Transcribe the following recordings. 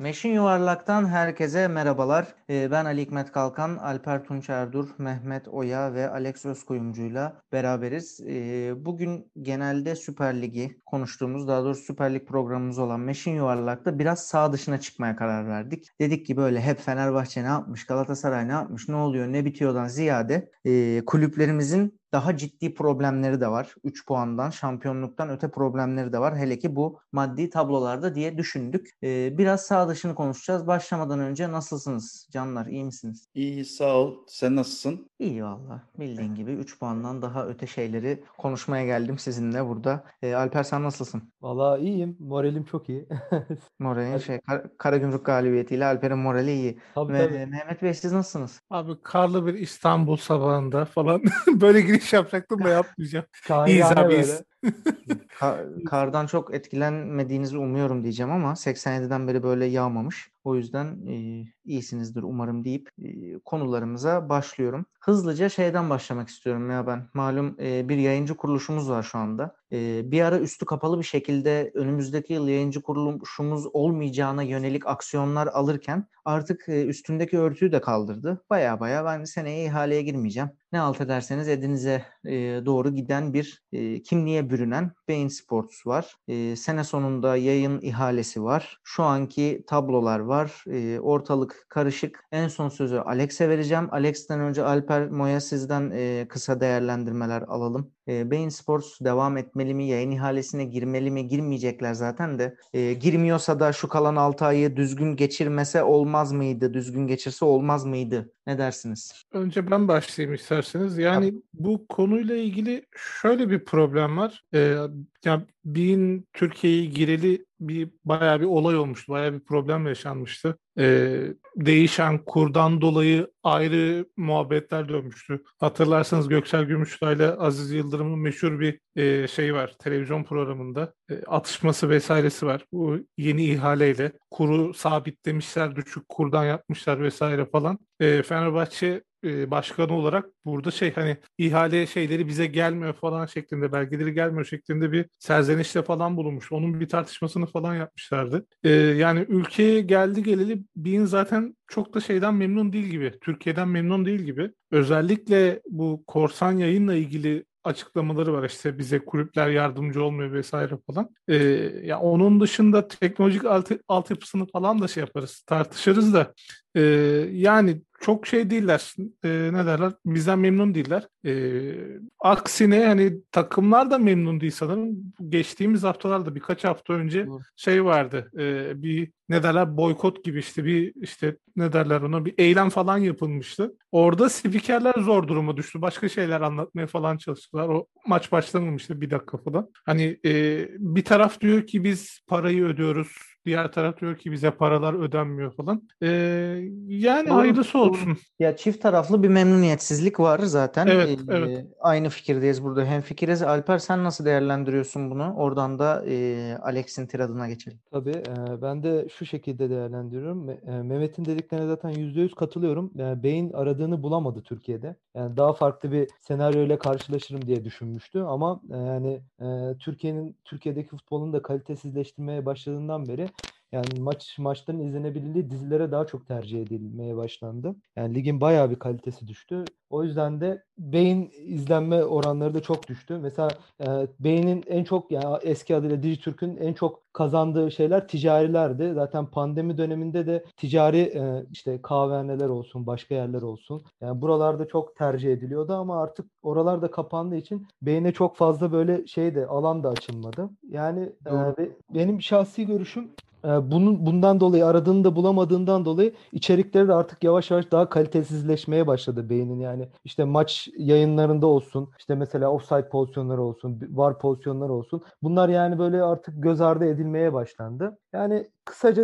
Meşin Yuvarlak'tan herkese merhabalar. Ee, ben Ali Hikmet Kalkan, Alper Tunç Erdur, Mehmet Oya ve Alex Özkoyumcu'yla beraberiz. Ee, bugün genelde Süper Lig'i konuştuğumuz, daha doğrusu Süper Lig programımız olan Meşin Yuvarlak'ta biraz sağ dışına çıkmaya karar verdik. Dedik ki böyle hep Fenerbahçe ne yapmış, Galatasaray ne yapmış, ne oluyor, ne bitiyordan ziyade e, kulüplerimizin daha ciddi problemleri de var. 3 puandan, şampiyonluktan öte problemleri de var. Hele ki bu maddi tablolarda diye düşündük. Ee, biraz sağ dışını konuşacağız. Başlamadan önce nasılsınız canlar? İyi misiniz? İyi sağ ol. Sen nasılsın? İyi valla. Bildiğin gibi 3 puandan daha öte şeyleri konuşmaya geldim sizinle burada. Ee, Alper sen nasılsın? Valla iyiyim. Moralim çok iyi. Moralin şey Kar- Karagümrük galibiyetiyle Alper'in morali iyi. Tabii Ve tabii. Mehmet Bey siz nasılsınız? Abi karlı bir İstanbul sabahında falan böyle giriş yapacaktım da yapmayacağım. İyiyiz abi iyiyiz. Ka- kardan çok etkilenmediğinizi umuyorum diyeceğim ama 87'den beri böyle yağmamış. O yüzden e, iyisinizdir umarım deyip konularımıza başlıyorum. Hızlıca şeyden başlamak istiyorum ya ben. Malum bir yayıncı kuruluşumuz var şu anda. Bir ara üstü kapalı bir şekilde önümüzdeki yıl yayıncı kuruluşumuz olmayacağına yönelik aksiyonlar alırken artık üstündeki örtüyü de kaldırdı. Baya baya ben seneye ihaleye girmeyeceğim. Ne alt ederseniz edinize doğru giden bir kimliğe bürünen Bein Sports var. Sene sonunda yayın ihalesi var. Şu anki tablolar var. Ortalık karışık. En son sözü Alex'e vereceğim. Alex'ten önce Alper Moya sizden e, kısa değerlendirmeler alalım. E, Bein Sports devam etmeli mi? Yayın ihalesine girmeli mi? Girmeyecekler zaten de. E, girmiyorsa da şu kalan 6 ayı düzgün geçirmese olmaz mıydı? Düzgün geçirse olmaz mıydı? Ne dersiniz? Önce ben başlayayım isterseniz. Yani bu konuyla ilgili şöyle bir problem var. Ee, ya Bein Türkiye'ye gireli bir bayağı bir olay olmuştu. Bayağı bir problem yaşanmıştı. Ee, değişen kurdan dolayı ayrı muhabbetler dönmüştü. Hatırlarsanız Göksel Gümüştay ile Aziz Yıldırım'ın meşhur bir e, şey var. Televizyon programında e, atışması vesairesi var. Bu yeni ihaleyle kuru sabitlemişler, düşük kurdan yapmışlar vesaire falan. E, Fenerbahçe e, başkanı olarak burada şey hani ihale şeyleri bize gelmiyor falan şeklinde belgeleri gelmiyor şeklinde bir serzenişte falan bulunmuş. Onun bir tartışmasını falan yapmışlardı. E, yani ülkeye geldi geleli Bein zaten çok da şeyden memnun değil gibi. Türkiye'den memnun değil gibi. Özellikle bu korsan yayınla ilgili açıklamaları var işte bize kulüpler yardımcı olmuyor vesaire falan. Ee, ya onun dışında teknolojik alt, altyapısını falan da şey yaparız tartışırız da ee, yani çok şey değiller ee, ne derler bizden memnun değiller. Ee, aksine hani takımlar da memnun değil sanırım. Geçtiğimiz haftalarda birkaç hafta önce şey vardı ee, bir ne derler boykot gibi işte bir işte ne derler ona bir eylem falan yapılmıştı. Orada spikerler zor duruma düştü. Başka şeyler anlatmaya falan çalıştılar. O maç başlamamıştı bir dakika falan. Hani e, bir taraf diyor ki biz parayı ödüyoruz. Diğer taraf diyor ki bize paralar ödenmiyor falan. E, yani Doğru, hayırlısı doğru. olsun. Ya çift taraflı bir memnuniyetsizlik var zaten. Evet, Ee, evet. Aynı fikirdeyiz burada. Hem fikiriz. Alper sen nasıl değerlendiriyorsun bunu? Oradan da e, Alex'in tiradına geçelim. Tabii e, ben de şu şekilde değerlendiriyorum. E, Mehmet'in dediklerine zaten %100 katılıyorum. Yani Beyin aradığını bulamadı Türkiye'de. Yani daha farklı bir senaryo ile karşılaşırım diye düşünmüştü ama e, yani e, Türkiye'nin Türkiye'deki futbolun da kalitesizleştirmeye başladığından beri yani maç maçların izlenebilirliği dizilere daha çok tercih edilmeye başlandı. Yani ligin bayağı bir kalitesi düştü. O yüzden de Beyin izlenme oranları da çok düştü. Mesela e, Bey'in en çok yani eski adıyla Dijitürk'ün en çok kazandığı şeyler ticarilerdi. Zaten pandemi döneminde de ticari e, işte kahvehaneler olsun, başka yerler olsun. Yani buralarda çok tercih ediliyordu ama artık oralar da kapandığı için Beyne çok fazla böyle şey de alan da açılmadı. Yani e, benim şahsi görüşüm bunun bundan dolayı aradığını da bulamadığından dolayı içerikleri de artık yavaş yavaş daha kalitesizleşmeye başladı beynin yani işte maç yayınlarında olsun işte mesela offside pozisyonları olsun var pozisyonları olsun bunlar yani böyle artık göz ardı edilmeye başlandı. Yani kısaca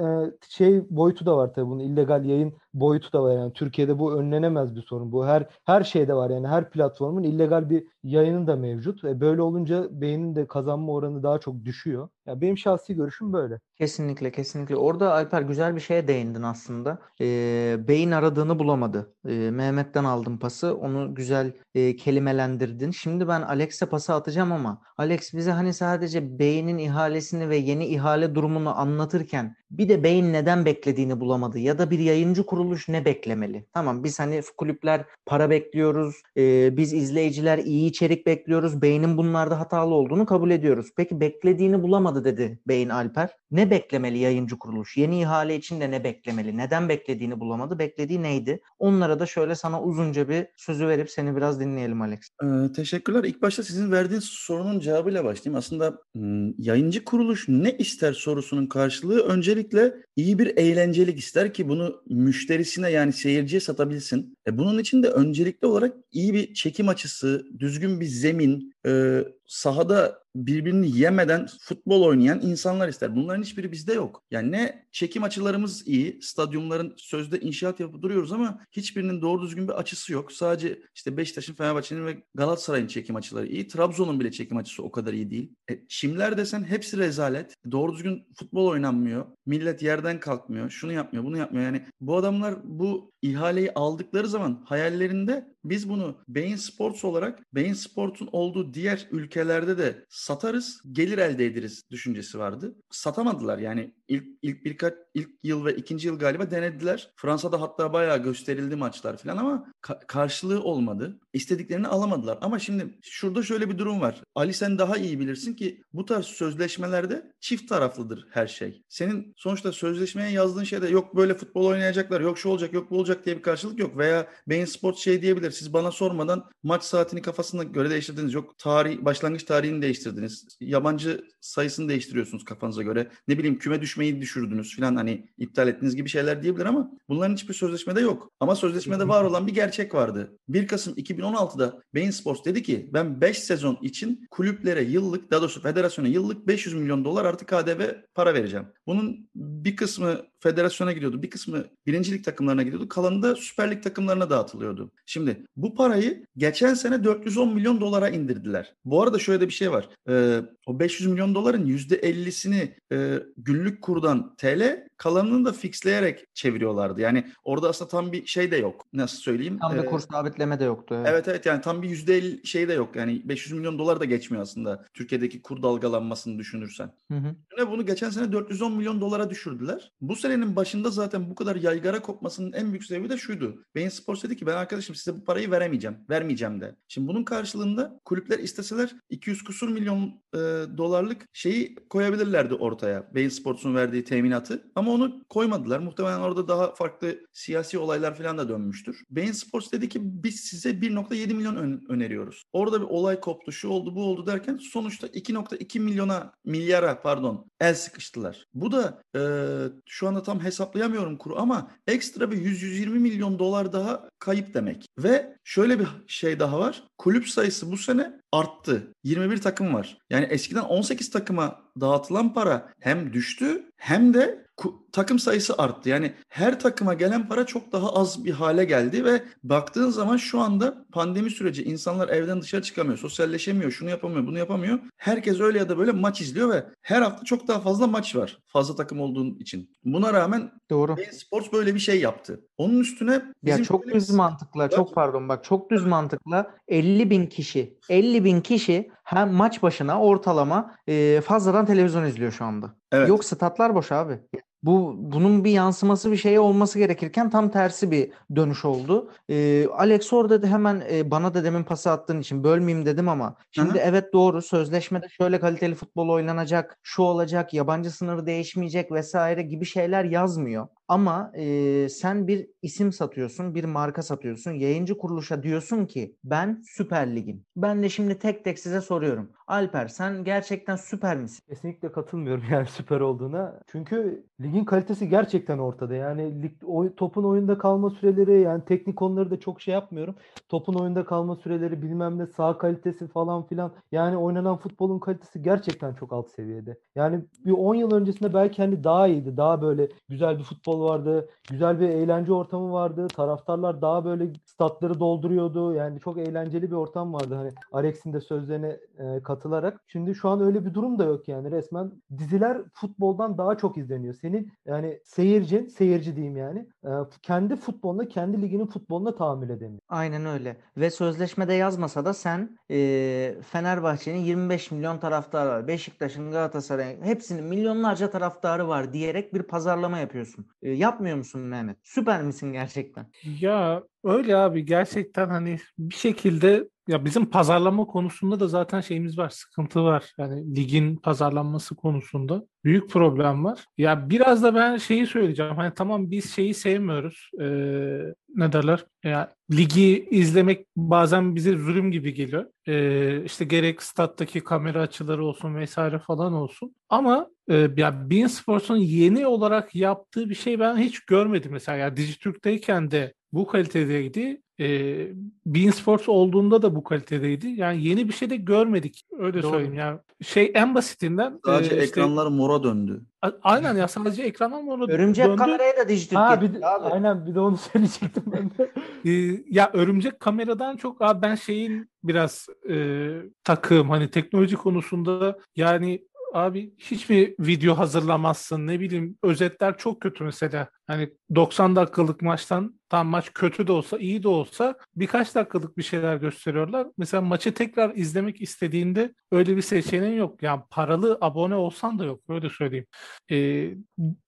e, şey boyutu da var tabii bunun illegal yayın boyutu da var yani Türkiye'de bu önlenemez bir sorun. Bu her her şeyde var yani her platformun illegal bir yayını da mevcut. E, böyle olunca beynin de kazanma oranı daha çok düşüyor. Ya benim şahsi görüşüm böyle. Kesinlikle kesinlikle. Orada Alper güzel bir şeye değindin aslında. Ee, beyin aradığını bulamadı. Ee, Mehmet'ten aldım pası. Onu güzel e, kelimelendirdin. Şimdi ben Alex'e pası atacağım ama Alex bize hani sadece beynin ihalesini ve yeni ihale durumunu anlatırken Bir de Beyin neden beklediğini bulamadı ya da bir yayıncı kuruluş ne beklemeli? Tamam biz hani kulüpler para bekliyoruz, e, biz izleyiciler iyi içerik bekliyoruz, Beynin bunlarda hatalı olduğunu kabul ediyoruz. Peki beklediğini bulamadı dedi Beyin Alper. Ne beklemeli yayıncı kuruluş? Yeni ihale için de ne beklemeli? Neden beklediğini bulamadı? Beklediği neydi? Onlara da şöyle sana uzunca bir sözü verip seni biraz dinleyelim Alex. Ee, teşekkürler. İlk başta sizin verdiğiniz sorunun cevabıyla başlayayım. Aslında yayıncı kuruluş ne ister sorusunun karşılığı öncelikle iyi bir eğlencelik ister ki bunu müşterisine yani seyirciye satabilsin. E bunun için de öncelikli olarak iyi bir çekim açısı, düzgün bir zemin, e, sahada birbirini yemeden futbol oynayan insanlar ister. Bunların hiçbiri bizde yok. Yani ne çekim açılarımız iyi, stadyumların sözde inşaat yapıp duruyoruz ama hiçbirinin doğru düzgün bir açısı yok. Sadece işte Beşiktaş'ın, Fenerbahçe'nin ve Galatasaray'ın çekim açıları iyi. Trabzon'un bile çekim açısı o kadar iyi değil. E, çimler desen hepsi rezalet. Doğru düzgün futbol oynanmıyor. Millet yerden kalkmıyor. Şunu yapmıyor, bunu yapmıyor. Yani bu adamlar bu ihaleyi aldıkları zaman hayallerinde biz bunu Bein Sports olarak Bein Sports'un olduğu diğer ülkelerde de satarız, gelir elde ederiz düşüncesi vardı. Satamadılar yani ilk ilk birkaç ilk yıl ve ikinci yıl galiba denediler. Fransa'da hatta bayağı gösterildi maçlar falan ama ka- karşılığı olmadı. İstediklerini alamadılar. Ama şimdi şurada şöyle bir durum var. Ali sen daha iyi bilirsin ki bu tarz sözleşmelerde çift taraflıdır her şey. Senin sonuçta sözleşmeye yazdığın şeyde yok böyle futbol oynayacaklar, yok şu olacak, yok bu olacak diye bir karşılık yok. Veya Bein Sports şey diyebilir. Siz bana sormadan maç saatini kafasına göre değiştirdiniz. Yok tarih, başlangıç tarihini değiştirdiniz. Yabancı sayısını değiştiriyorsunuz kafanıza göre. Ne bileyim küme düşmeyi düşürdünüz falan hani iptal ettiğiniz gibi şeyler diyebilir ama bunların hiçbir sözleşmede yok. Ama sözleşmede var olan bir gerçek vardı. 1 Kasım 2016'da Bein Sports dedi ki ben 5 sezon için kulüplere yıllık daha doğrusu federasyona yıllık 500 milyon dolar artı KDV para vereceğim. Bunun bir kısmı federasyona gidiyordu. Bir kısmı birincilik takımlarına gidiyordu. Kalanı da Süper Lig takımlarına dağıtılıyordu. Şimdi bu parayı geçen sene 410 milyon dolara indirdiler. Bu arada şöyle bir şey var. Ee, o 500 milyon doların %50'sini e, günlük kurdan TL kalanını da fixleyerek çeviriyorlardı. Yani orada aslında tam bir şey de yok. Nasıl söyleyeyim? Tam bir Ee, kur sabitleme de yoktu. Evet. Evet evet yani tam bir %50 şey de yok. Yani 500 milyon dolar da geçmiyor aslında. Türkiye'deki kur dalgalanmasını düşünürsen. Hı hı. Bunu geçen sene 410 milyon dolara düşürdüler. Bu senenin başında zaten bu kadar yaygara kopmasının en büyük sebebi de şuydu. Bein Sports dedi ki ben arkadaşım size bu parayı veremeyeceğim. Vermeyeceğim de. Şimdi bunun karşılığında kulüpler isteseler 200 kusur milyon e, dolarlık şeyi koyabilirlerdi ortaya. Bein Sports'un verdiği teminatı. Ama onu koymadılar. Muhtemelen orada daha farklı siyasi olaylar falan da dönmüştür. Bein Sports dedi ki biz size 1.7 milyon ön- öneriyoruz. Orada bir olay koptu, şu oldu, bu oldu derken sonuçta 2.2 milyona, milyara pardon el sıkıştılar. Bu da e, şu anda tam hesaplayamıyorum kuru ama ekstra bir 100-120 milyon dolar daha kayıp demek. Ve şöyle bir şey daha var. Kulüp sayısı bu sene arttı. 21 takım var. Yani eskiden 18 takıma dağıtılan para hem düştü hem de takım sayısı arttı. Yani her takıma gelen para çok daha az bir hale geldi ve baktığın zaman şu anda pandemi süreci insanlar evden dışarı çıkamıyor, sosyalleşemiyor, şunu yapamıyor, bunu yapamıyor. Herkes öyle ya da böyle maç izliyor ve her hafta çok daha fazla maç var. Fazla takım olduğun için. Buna rağmen Doğru. Sports böyle bir şey yaptı. Onun üstüne Ya bizim çok şöyle bir düz mantıkla, çok Bak- pardon bak çok düz mantıkla 50 bin kişi, 50 bin kişi hem maç başına ortalama e, fazladan televizyon izliyor şu anda. Evet. Yok statlar boş abi. Bu bunun bir yansıması bir şeye olması gerekirken tam tersi bir dönüş oldu. Ee, Alex orada da hemen e, bana da demin pası attığın için bölmeyeyim dedim ama şimdi Aha. evet doğru sözleşmede şöyle kaliteli futbol oynanacak, şu olacak, yabancı sınırı değişmeyecek vesaire gibi şeyler yazmıyor. Ama e, sen bir isim satıyorsun, bir marka satıyorsun. Yayıncı kuruluşa diyorsun ki ben Süper Lig'im. Ben de şimdi tek tek size soruyorum. Alper sen gerçekten süper misin? Kesinlikle katılmıyorum yani süper olduğuna. Çünkü ligin kalitesi gerçekten ortada. Yani lig, oy- topun oyunda kalma süreleri yani teknik konuları da çok şey yapmıyorum. Topun oyunda kalma süreleri bilmem ne sağ kalitesi falan filan. Yani oynanan futbolun kalitesi gerçekten çok alt seviyede. Yani bir 10 yıl öncesinde belki hani daha iyiydi. Daha böyle güzel bir futbol vardı. Güzel bir eğlence ortamı vardı. Taraftarlar daha böyle statları dolduruyordu. Yani çok eğlenceli bir ortam vardı. Hani Alex'in de sözlerine e, katılarak. Şimdi şu an öyle bir durum da yok yani. Resmen diziler futboldan daha çok izleniyor. Senin yani seyircin, seyirci diyeyim yani. e, kendi futboluna, kendi liginin futboluna tahammül edemiyor. Aynen öyle. Ve sözleşmede yazmasa da sen e, Fenerbahçe'nin 25 milyon taraftarı var. Beşiktaş'ın, Galatasaray'ın hepsinin milyonlarca taraftarı var diyerek bir pazarlama yapıyorsun. E, yapmıyor musun Mehmet? Süper misin gerçekten? Ya öyle abi gerçekten hani bir şekilde ya bizim pazarlama konusunda da zaten şeyimiz var, sıkıntı var. Yani ligin pazarlanması konusunda büyük problem var. Ya biraz da ben şeyi söyleyeceğim. Hani tamam biz şeyi sevmiyoruz. Ee, ne derler? Ya ligi izlemek bazen bize zulüm gibi geliyor. Ee, işte gerek stat'taki kamera açıları olsun vesaire falan olsun. Ama e, ya Bein Sports'un yeni olarak yaptığı bir şey ben hiç görmedim mesela. Ya Dijitürk'teyken de bu kalitedeydi. E, Bein Sports olduğunda da bu kalitedeydi. Yani yeni bir şey de görmedik. Öyle Doğru. söyleyeyim. Yani şey en basitinden Sadece e, işte- ekranlar mora döndü. A- aynen ya sadece ekrandan mı onu Örümcek döndü. kamerayı da Dijitürk Ha bir de, abi. aynen bir de onu söyleyecektim ben de. Ee, ya örümcek kameradan çok abi ben şeyin biraz e, takığım hani teknoloji konusunda yani abi hiç mi video hazırlamazsın ne bileyim özetler çok kötü mesela hani 90 dakikalık maçtan tam maç kötü de olsa iyi de olsa birkaç dakikalık bir şeyler gösteriyorlar. Mesela maçı tekrar izlemek istediğinde öyle bir seçeneğin yok. Yani paralı abone olsan da yok öyle söyleyeyim. Ee,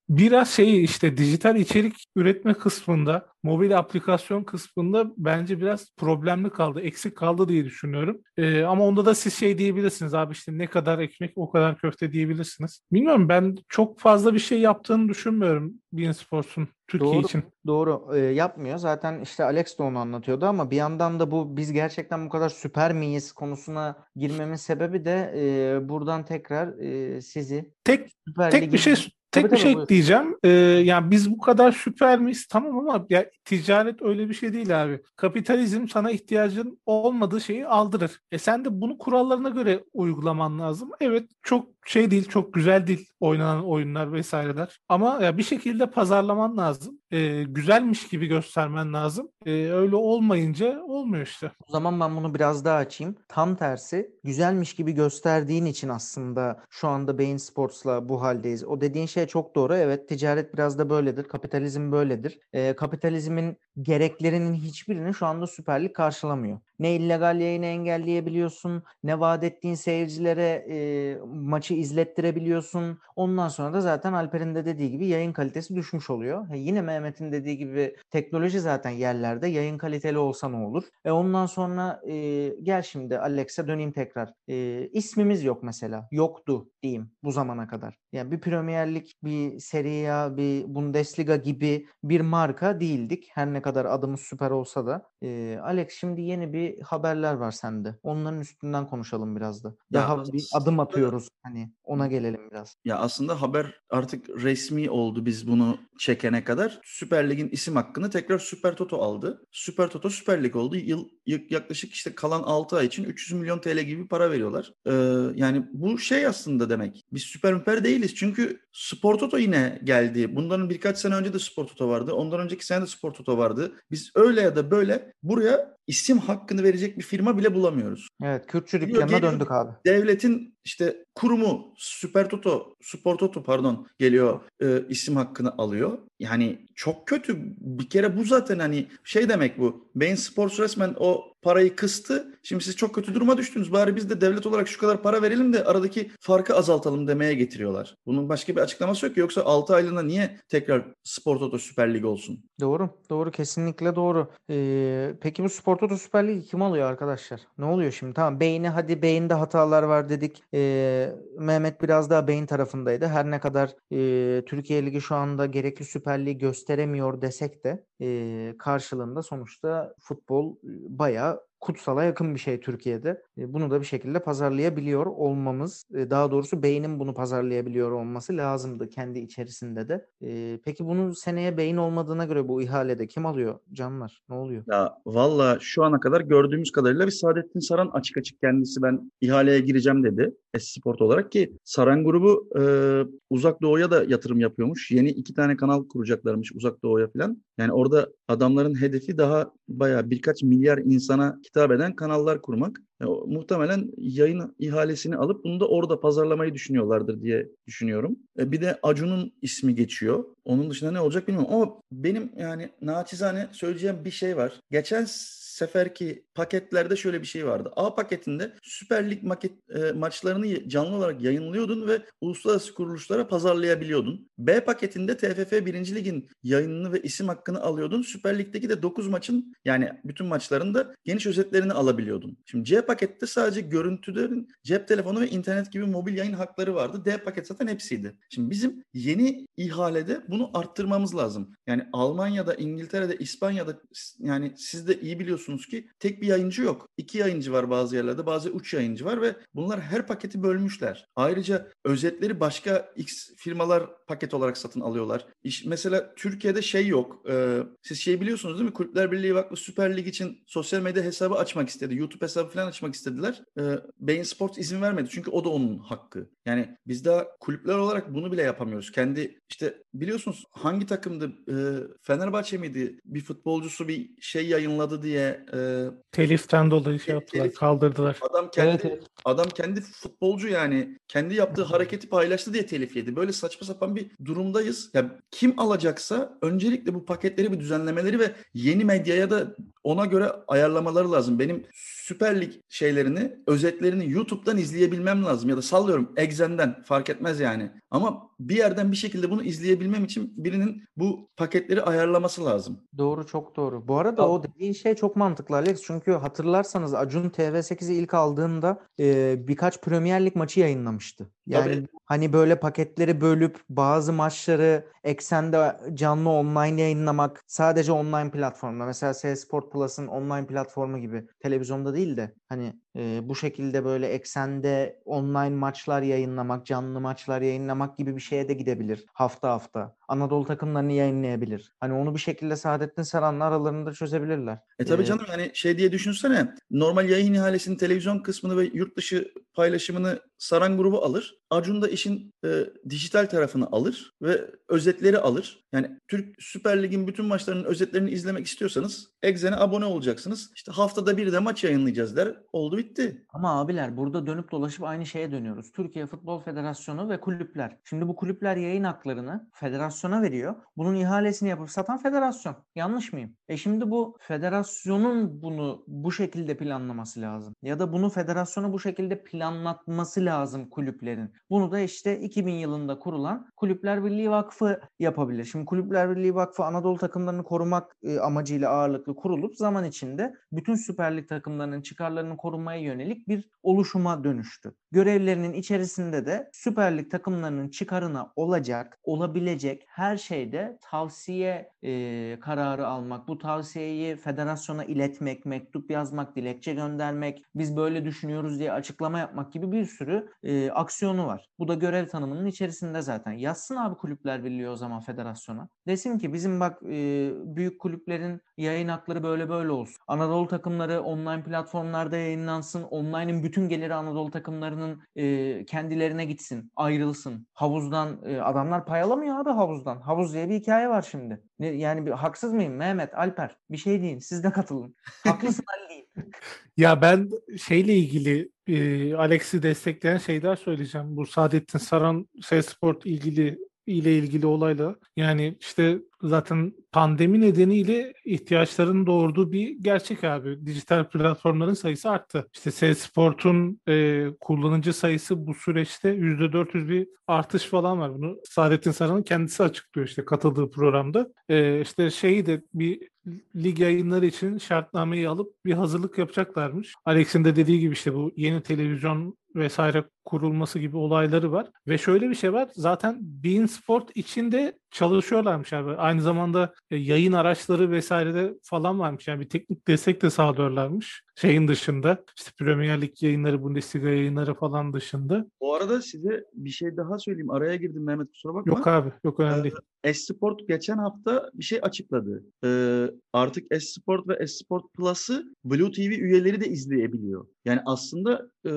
biraz şey işte dijital içerik üretme kısmında, mobil aplikasyon kısmında bence biraz problemli kaldı, eksik kaldı diye düşünüyorum. Ee, ama onda da siz şey diyebilirsiniz abi işte ne kadar ekmek o kadar köfte diyebilirsiniz. Bilmiyorum ben çok fazla bir şey yaptığını düşünmüyorum Bein Sports'un Türkiye Doğru. için. Doğru e, yapmıyor. Zaten işte Alex de onu anlatıyordu ama bir yandan da bu biz gerçekten bu kadar süper miyiz konusuna girmemin sebebi de e, buradan tekrar e, sizi Tek Süper tek bir şey tek Tabii, bir tabii, şey buyur. diyeceğim. Ee, yani biz bu kadar süper miyiz? Tamam ama ya ticaret öyle bir şey değil abi. Kapitalizm sana ihtiyacın olmadığı şeyi aldırır. E sen de bunu kurallarına göre uygulaman lazım. Evet çok şey değil, çok güzel değil oynanan oyunlar vesaireler. Ama ya bir şekilde pazarlaman lazım. Ee, güzelmiş gibi göstermen lazım. Ee, öyle olmayınca olmuyor işte. O zaman ben bunu biraz daha açayım. Tam tersi güzelmiş gibi gösterdiğin için aslında şu anda Bein Sports'la bu haldeyiz. O dediğin şey çok doğru. Evet ticaret biraz da böyledir. Kapitalizm böyledir. Ee, kapitalizmin gereklerinin hiçbirini şu anda Süper Lig karşılamıyor. Ne illegal yayını engelleyebiliyorsun, ne vaat ettiğin seyircilere e, maçı izlettirebiliyorsun. Ondan sonra da zaten Alper'in de dediği gibi yayın kalitesi düşmüş oluyor. He, yine Mehmet'in dediği gibi teknoloji zaten yerlerde. Yayın kaliteli olsa ne olur? E ondan sonra e, gel şimdi Alex'e döneyim tekrar. E, ismimiz yok mesela. Yoktu diyeyim bu zamana kadar. Yani bir Premier Lig, bir Serie A, bir Bundesliga gibi bir marka değildik. Her ne kadar adımız süper olsa da. E, Alex şimdi yeni bir haberler var sende. Onların üstünden konuşalım biraz da. Ya Daha bir adım atıyoruz. Hani ona gelelim biraz. Ya aslında haber artık resmi oldu biz bunu çekene kadar. Süper Lig'in isim hakkını tekrar Süper Toto aldı. Süper Toto Süper Lig oldu. Yıl yaklaşık işte kalan 6 ay için 300 milyon TL gibi para veriyorlar. Ee, yani bu şey aslında demek. Biz süper müper değiliz. Çünkü Spor Toto yine geldi. Bundan birkaç sene önce de Spor Toto vardı. Ondan önceki sene de Spor Toto vardı. Biz öyle ya da böyle buraya isim hakkını verecek bir firma bile bulamıyoruz. Evet, Kürtçü dükkanına geliyor. döndük abi. devletin işte kurumu Süper Toto, Spor Toto pardon geliyor e, isim hakkını alıyor. Yani çok kötü. Bir kere bu zaten hani şey demek bu. Bein Sports resmen o parayı kıstı. Şimdi siz çok kötü duruma düştünüz. Bari biz de devlet olarak şu kadar para verelim de aradaki farkı azaltalım demeye getiriyorlar. Bunun başka bir açıklaması yok ki. Yoksa 6 aylığına niye tekrar Spor Toto Süper Lig olsun? Doğru, doğru kesinlikle doğru. Ee, peki bu Spor Toto Süper Ligi kim alıyor arkadaşlar? Ne oluyor şimdi? Tamam beyni hadi beyinde hatalar var dedik. Ee, Mehmet biraz daha beyin tarafındaydı. Her ne kadar e, Türkiye Ligi şu anda gerekli Süper Lig gösteremiyor desek de e, karşılığında sonuçta futbol e, bayağı kutsala yakın bir şey Türkiye'de. E, bunu da bir şekilde pazarlayabiliyor olmamız, e, daha doğrusu beynin bunu pazarlayabiliyor olması lazımdı kendi içerisinde de. E, peki bunun seneye beyin olmadığına göre bu ihalede kim alıyor canlar? Ne oluyor? Ya valla şu ana kadar gördüğümüz kadarıyla bir Saadettin Saran açık açık kendisi ben ihaleye gireceğim dedi. Esport olarak ki Saran grubu e, Uzak Doğu'ya da yatırım yapıyormuş. Yeni iki tane kanal kuracaklarmış Uzak Doğu'ya falan. Yani orada adamların hedefi daha bayağı birkaç milyar insana hitap eden kanallar kurmak. E, muhtemelen yayın ihalesini alıp bunu da orada pazarlamayı düşünüyorlardır diye düşünüyorum. E, bir de Acun'un ismi geçiyor. Onun dışında ne olacak bilmiyorum ama benim yani naçizane söyleyeceğim bir şey var. Geçen seferki paketlerde şöyle bir şey vardı. A paketinde Süper Lig maket, e, maçlarını canlı olarak yayınlıyordun ve uluslararası kuruluşlara pazarlayabiliyordun. B paketinde TFF 1. Lig'in yayınını ve isim hakkını alıyordun. Süper Lig'deki de 9 maçın yani bütün maçlarında geniş özetlerini alabiliyordun. Şimdi C pakette sadece görüntülerin cep telefonu ve internet gibi mobil yayın hakları vardı. D paket zaten hepsiydi. Şimdi bizim yeni ihalede bunu arttırmamız lazım. Yani Almanya'da, İngiltere'de, İspanya'da yani siz de iyi biliyorsunuz biliyorsunuz ki tek bir yayıncı yok. İki yayıncı var bazı yerlerde, bazı üç yayıncı var ve bunlar her paketi bölmüşler. Ayrıca özetleri başka X firmalar paket olarak satın alıyorlar. İş, mesela Türkiye'de şey yok. E, siz şey biliyorsunuz değil mi? Kulüpler Birliği Vakfı Süper Lig için sosyal medya hesabı açmak istedi. YouTube hesabı falan açmak istediler. E, Beyin Sports izin vermedi. Çünkü o da onun hakkı. Yani biz daha kulüpler olarak bunu bile yapamıyoruz. Kendi işte biliyorsunuz hangi takımdı? E, Fenerbahçe miydi? Bir futbolcusu bir şey yayınladı diye. E, Teliften dolayı şey yaptılar, telif. kaldırdılar. Adam kendi evet, evet. adam kendi futbolcu yani kendi yaptığı hareketi paylaştı diye telif yedi. Böyle saçma sapan bir durumdayız. Ya kim alacaksa öncelikle bu paketleri bir düzenlemeleri ve yeni medyaya da ona göre ayarlamaları lazım. Benim Süper Lig şeylerini, özetlerini YouTube'dan izleyebilmem lazım ya da sallıyorum Exen'den fark etmez yani. Ama bir yerden bir şekilde bunu izleyebilmem için birinin bu paketleri ayarlaması lazım. Doğru çok doğru. Bu arada o dediğin şey çok mantıklı Alex. Çünkü hatırlarsanız Acun TV8'i ilk aldığında e, birkaç Premier Lig maçı yayınlamıştı. Yani Tabii. hani böyle paketleri bölüp bazı maçları eksende canlı online yayınlamak sadece online platformda. Mesela CS Sport Plus'ın online platformu gibi televizyonda değil de hani e, bu şekilde böyle eksende online maçlar yayınlamak, canlı maçlar yayınlamak gibi bir şeye de gidebilir hafta hafta. Anadolu takımlarını yayınlayabilir. Hani onu bir şekilde Saadettin Saran'la aralarında çözebilirler. E tabii ee, canım yani şey diye düşünsene normal yayın ihalesinin televizyon kısmını ve yurt dışı paylaşımını Saran grubu alır. Acun da işin e, dijital tarafını alır ve özetleri alır. Yani Türk Süper Lig'in bütün maçlarının özetlerini izlemek istiyorsanız Exen'e abone olacaksınız. İşte haftada bir de maç yayınlayacağız der. Oldu bitti. Ama abiler burada dönüp dolaşıp aynı şeye dönüyoruz. Türkiye Futbol Federasyonu ve kulüpler. Şimdi bu kulüpler yayın haklarını federasyona veriyor. Bunun ihalesini yapıp satan federasyon. Yanlış mıyım? E şimdi bu federasyonun bunu bu şekilde planlaması lazım. Ya da bunu federasyona bu şekilde planlatması lazım kulüplerin. Bunu da işte 2000 yılında kurulan Kulüpler Birliği Vakfı yapabilir. Şimdi Kulüpler Birliği Vakfı Anadolu takımlarını korumak e, amacıyla ağırlıklı kurulup zaman içinde bütün Süper Lig takımlarının çıkarlarını korumaya yönelik bir oluşuma dönüştü. Görevlerinin içerisinde de Süper Lig takımlarının çıkarına olacak, olabilecek her şeyde tavsiye e, kararı almak, bu tavsiyeyi federasyona iletmek, mektup yazmak, dilekçe göndermek, biz böyle düşünüyoruz diye açıklama yapmak gibi bir sürü e, aksiyonu var. Bu da görev tanımının içerisinde zaten. Yazsın abi Kulüpler Birliği o zaman federasyona. Desin ki bizim bak e, büyük kulüplerin yayın hakları böyle böyle olsun. Anadolu takımları online platformlarda yayınlansın. Online'ın bütün geliri Anadolu takımlarının e, kendilerine gitsin, ayrılsın. Havuzdan e, adamlar pay alamıyor abi havuzdan. Havuz diye bir hikaye var şimdi. Ne, yani bir, haksız mıyım Mehmet, Alper? Bir şey deyin. Siz de katılın. Haklısın Ali. Ya ben şeyle ilgili Alex'i destekleyen şeyler söyleyeceğim. Bu Saadettin Saran Sport ilgili ile ilgili olayla yani işte zaten pandemi nedeniyle ihtiyaçların doğurduğu bir gerçek abi. Dijital platformların sayısı arttı. İşte Salesforce'un e, kullanıcı sayısı bu süreçte %400 bir artış falan var. Bunu Saadettin Saran'ın kendisi açıklıyor işte katıldığı programda. E, işte şeyi de bir lig yayınları için şartnameyi alıp bir hazırlık yapacaklarmış. Alex'in de dediği gibi işte bu yeni televizyon vesaire kurulması gibi olayları var. Ve şöyle bir şey var. Zaten Bein Sport içinde çalışıyorlarmış abi. Aynı zamanda e, yayın araçları vesaire de falan varmış. Yani bir teknik destek de sağlıyorlarmış. Şeyin dışında işte Premier Lig yayınları, Bundesliga yayınları falan dışında. Bu arada size bir şey daha söyleyeyim. Araya girdim Mehmet kusura bakma. Yok abi yok önemli değil. Esport geçen hafta bir şey açıkladı. Ee, artık Esport ve Esport Plus'ı Blue TV üyeleri de izleyebiliyor. Yani aslında e,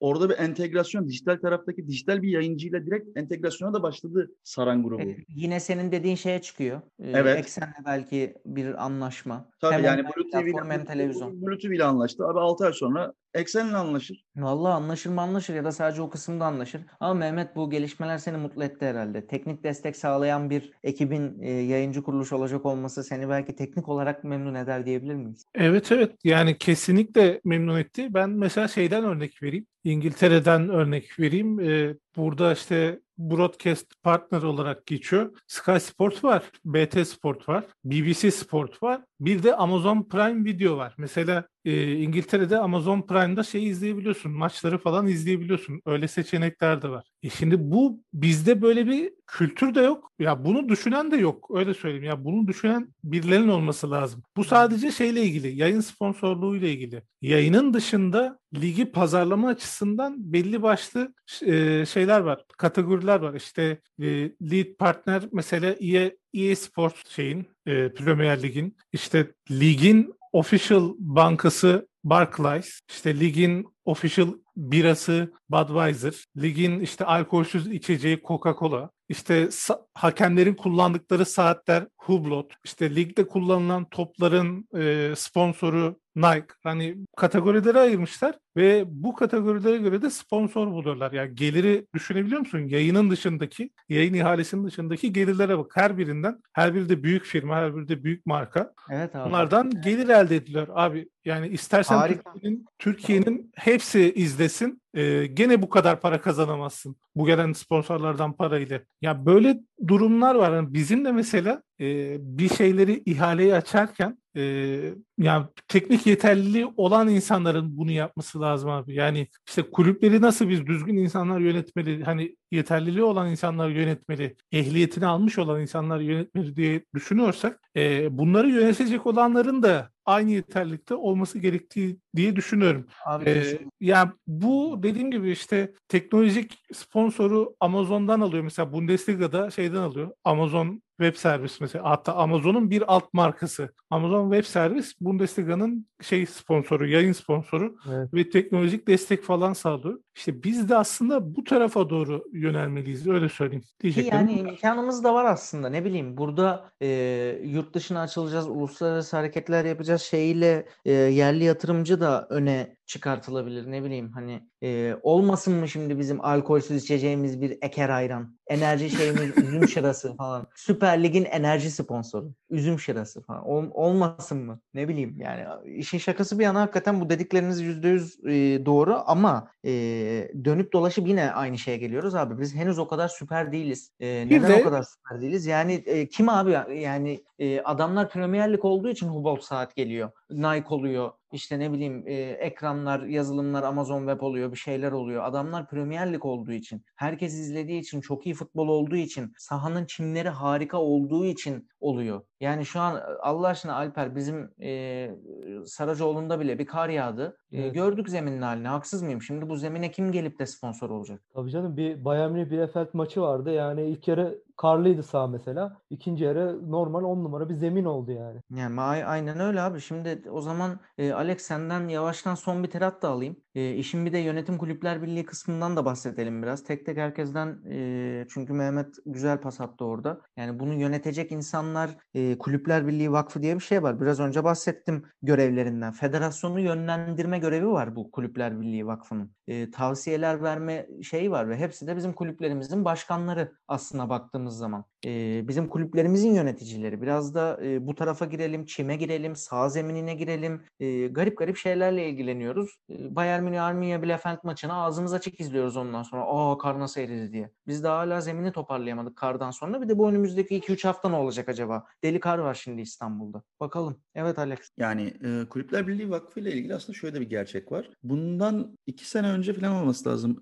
orada bir entegrasyon, dijital taraftaki dijital bir yayıncıyla direkt entegrasyona da başladı Saran grubu. E, yine senin dediğin şeye çıkıyor. E, Evet. Eksenle belki bir anlaşma. Tabii hem yani Blue TV hem ile televizyon. Blue TV ile anlaştı. Abi 6 ay sonra Eksen'le anlaşır. Vallahi anlaşır mı anlaşır ya da sadece o kısımda anlaşır. Ama Mehmet bu gelişmeler seni mutlu etti herhalde. Teknik destek sağlayan bir ekibin e, yayıncı kuruluş olacak olması seni belki teknik olarak memnun eder diyebilir miyiz? Evet evet yani kesinlikle memnun etti. Ben mesela şeyden örnek vereyim. İngiltere'den örnek vereyim. Ee, burada işte broadcast partner olarak geçiyor. Sky Sport var, BT Sport var, BBC Sport var. Bir de Amazon Prime Video var. Mesela e, İngiltere'de Amazon Prime'da şey izleyebiliyorsun. Maçları falan izleyebiliyorsun. Öyle seçenekler de var. E şimdi bu bizde böyle bir kültür de yok. Ya bunu düşünen de yok. Öyle söyleyeyim. Ya bunu düşünen birilerinin olması lazım. Bu sadece şeyle ilgili. Yayın sponsorluğu ile ilgili. Yayının dışında ligi pazarlama açısından belli başlı e, şeyler var. Kategoriler var. İşte e, lead partner mesela EA, EA Sports şeyin e, Premier Lig'in işte ligin official bankası Barclays, işte ligin official birası Budweiser, ligin işte alkolsüz içeceği Coca-Cola, işte sa- hakemlerin kullandıkları saatler Hublot, işte ligde kullanılan topların e, sponsoru Nike. Hani kategorilere ayırmışlar ve bu kategorilere göre de sponsor buluyorlar. Yani geliri düşünebiliyor musun? Yayının dışındaki, yayın ihalesinin dışındaki gelirlere bak. Her birinden, her biri de büyük firma, her biri de büyük marka. Evet abi. Bunlardan gelir elde ediliyor. Abi yani istersen. Türkiye'nin Türkiye'nin hepsi izlesin. E, gene bu kadar para kazanamazsın. Bu gelen sponsorlardan parayla. Ya böyle durumlar var. Yani bizim de mesela e, bir şeyleri ihaleyi açarken e, yani teknik yeterliliği olan insanların bunu yapması lazım abi. Yani işte kulüpleri nasıl biz düzgün insanlar yönetmeli, hani yeterliliği olan insanlar yönetmeli, ehliyetini almış olan insanlar yönetmeli diye düşünüyorsak e, bunları yönetecek olanların da aynı yeterlilikte olması gerektiği diye düşünüyorum. Abi Ee, kesin. ya bu dediğim gibi işte teknolojik sponsoru Amazon'dan alıyor. Mesela Bundesliga'da şeyden alıyor. Amazon Web Servis mesela. Hatta Amazon'un bir alt markası. Amazon Web Servis Bundesliga'nın şey sponsoru, yayın sponsoru Evet. ve teknolojik destek falan sağlıyor. İşte biz de aslında bu tarafa doğru yönelmeliyiz. Öyle söyleyeyim. Diyeceklerim. yani imkanımız da var aslında ne bileyim burada e, yurt dışına açılacağız, uluslararası hareketler yapacağız şeyiyle e, yerli yatırımcı da öne çıkartılabilir ne bileyim hani e, olmasın mı şimdi bizim alkolsüz içeceğimiz bir eker ayran, enerji şeyimiz üzüm şırası falan, Süper Lig'in enerji sponsoru, üzüm şırası falan Ol- olmasın mı ne bileyim yani işin şakası bir yana hakikaten bu dedikleriniz yüzde yüz doğru ama e, dönüp dolaşıp yine aynı şeye geliyoruz abi biz henüz o kadar süper değiliz. E, neden de- o kadar süper değiliz? Yani e, kim abi ya- yani e, adamlar Premier Lig olduğu için Hubolt saat geliyor. Nike oluyor. İşte ne bileyim e, ekranlar, yazılımlar Amazon Web oluyor, bir şeyler oluyor. Adamlar Premier Lig olduğu için, herkes izlediği için, çok iyi futbol olduğu için, sahanın çimleri harika olduğu için oluyor. Yani şu an Allah aşkına Alper bizim e, Saracoğlu'nda bile bir kar yağdı. E, Evet. gördük zeminin halini. Haksız mıyım? Şimdi bu zemine kim gelip de sponsor olacak? Tabii canım bir Bayern Münih Bielefeld maçı vardı. Yani ilk yarı karlıydı sağ mesela. İkinci yarı normal 10 numara bir zemin oldu yani. Yani aynen öyle abi. Şimdi o zaman e, Alex senden yavaştan son bir terat da alayım. E, işin bir de yönetim kulüpler birliği kısmından da bahsedelim biraz. Tek tek herkesten e, çünkü Mehmet güzel pas attı orada. Yani bunu yönetecek insanlar e, kulüpler birliği vakfı diye bir şey var. Biraz önce bahsettim görevlerinden. Federasyonu yönlendirme görevi var bu kulüpler birliği vakfının. E, tavsiyeler verme şeyi var ve hepsi de bizim kulüplerimizin başkanları aslına baktığımız zaman. Bizim kulüplerimizin yöneticileri. Biraz da bu tarafa girelim, çime girelim, sağ zeminine girelim. Garip garip şeylerle ilgileniyoruz. E, Bayern Münih Arminia Bielefeld maçını ağzımız açık izliyoruz ondan sonra. Aa kar nasıl eridi diye. Biz daha hala zemini toparlayamadık kardan sonra. Bir de bu önümüzdeki 2-3 hafta ne olacak acaba? Deli kar var şimdi İstanbul'da. Bakalım. Evet Alex. Yani Kulüpler Birliği Vakfı ile ilgili aslında şöyle bir gerçek var. Bundan iki sene önce falan olması lazım.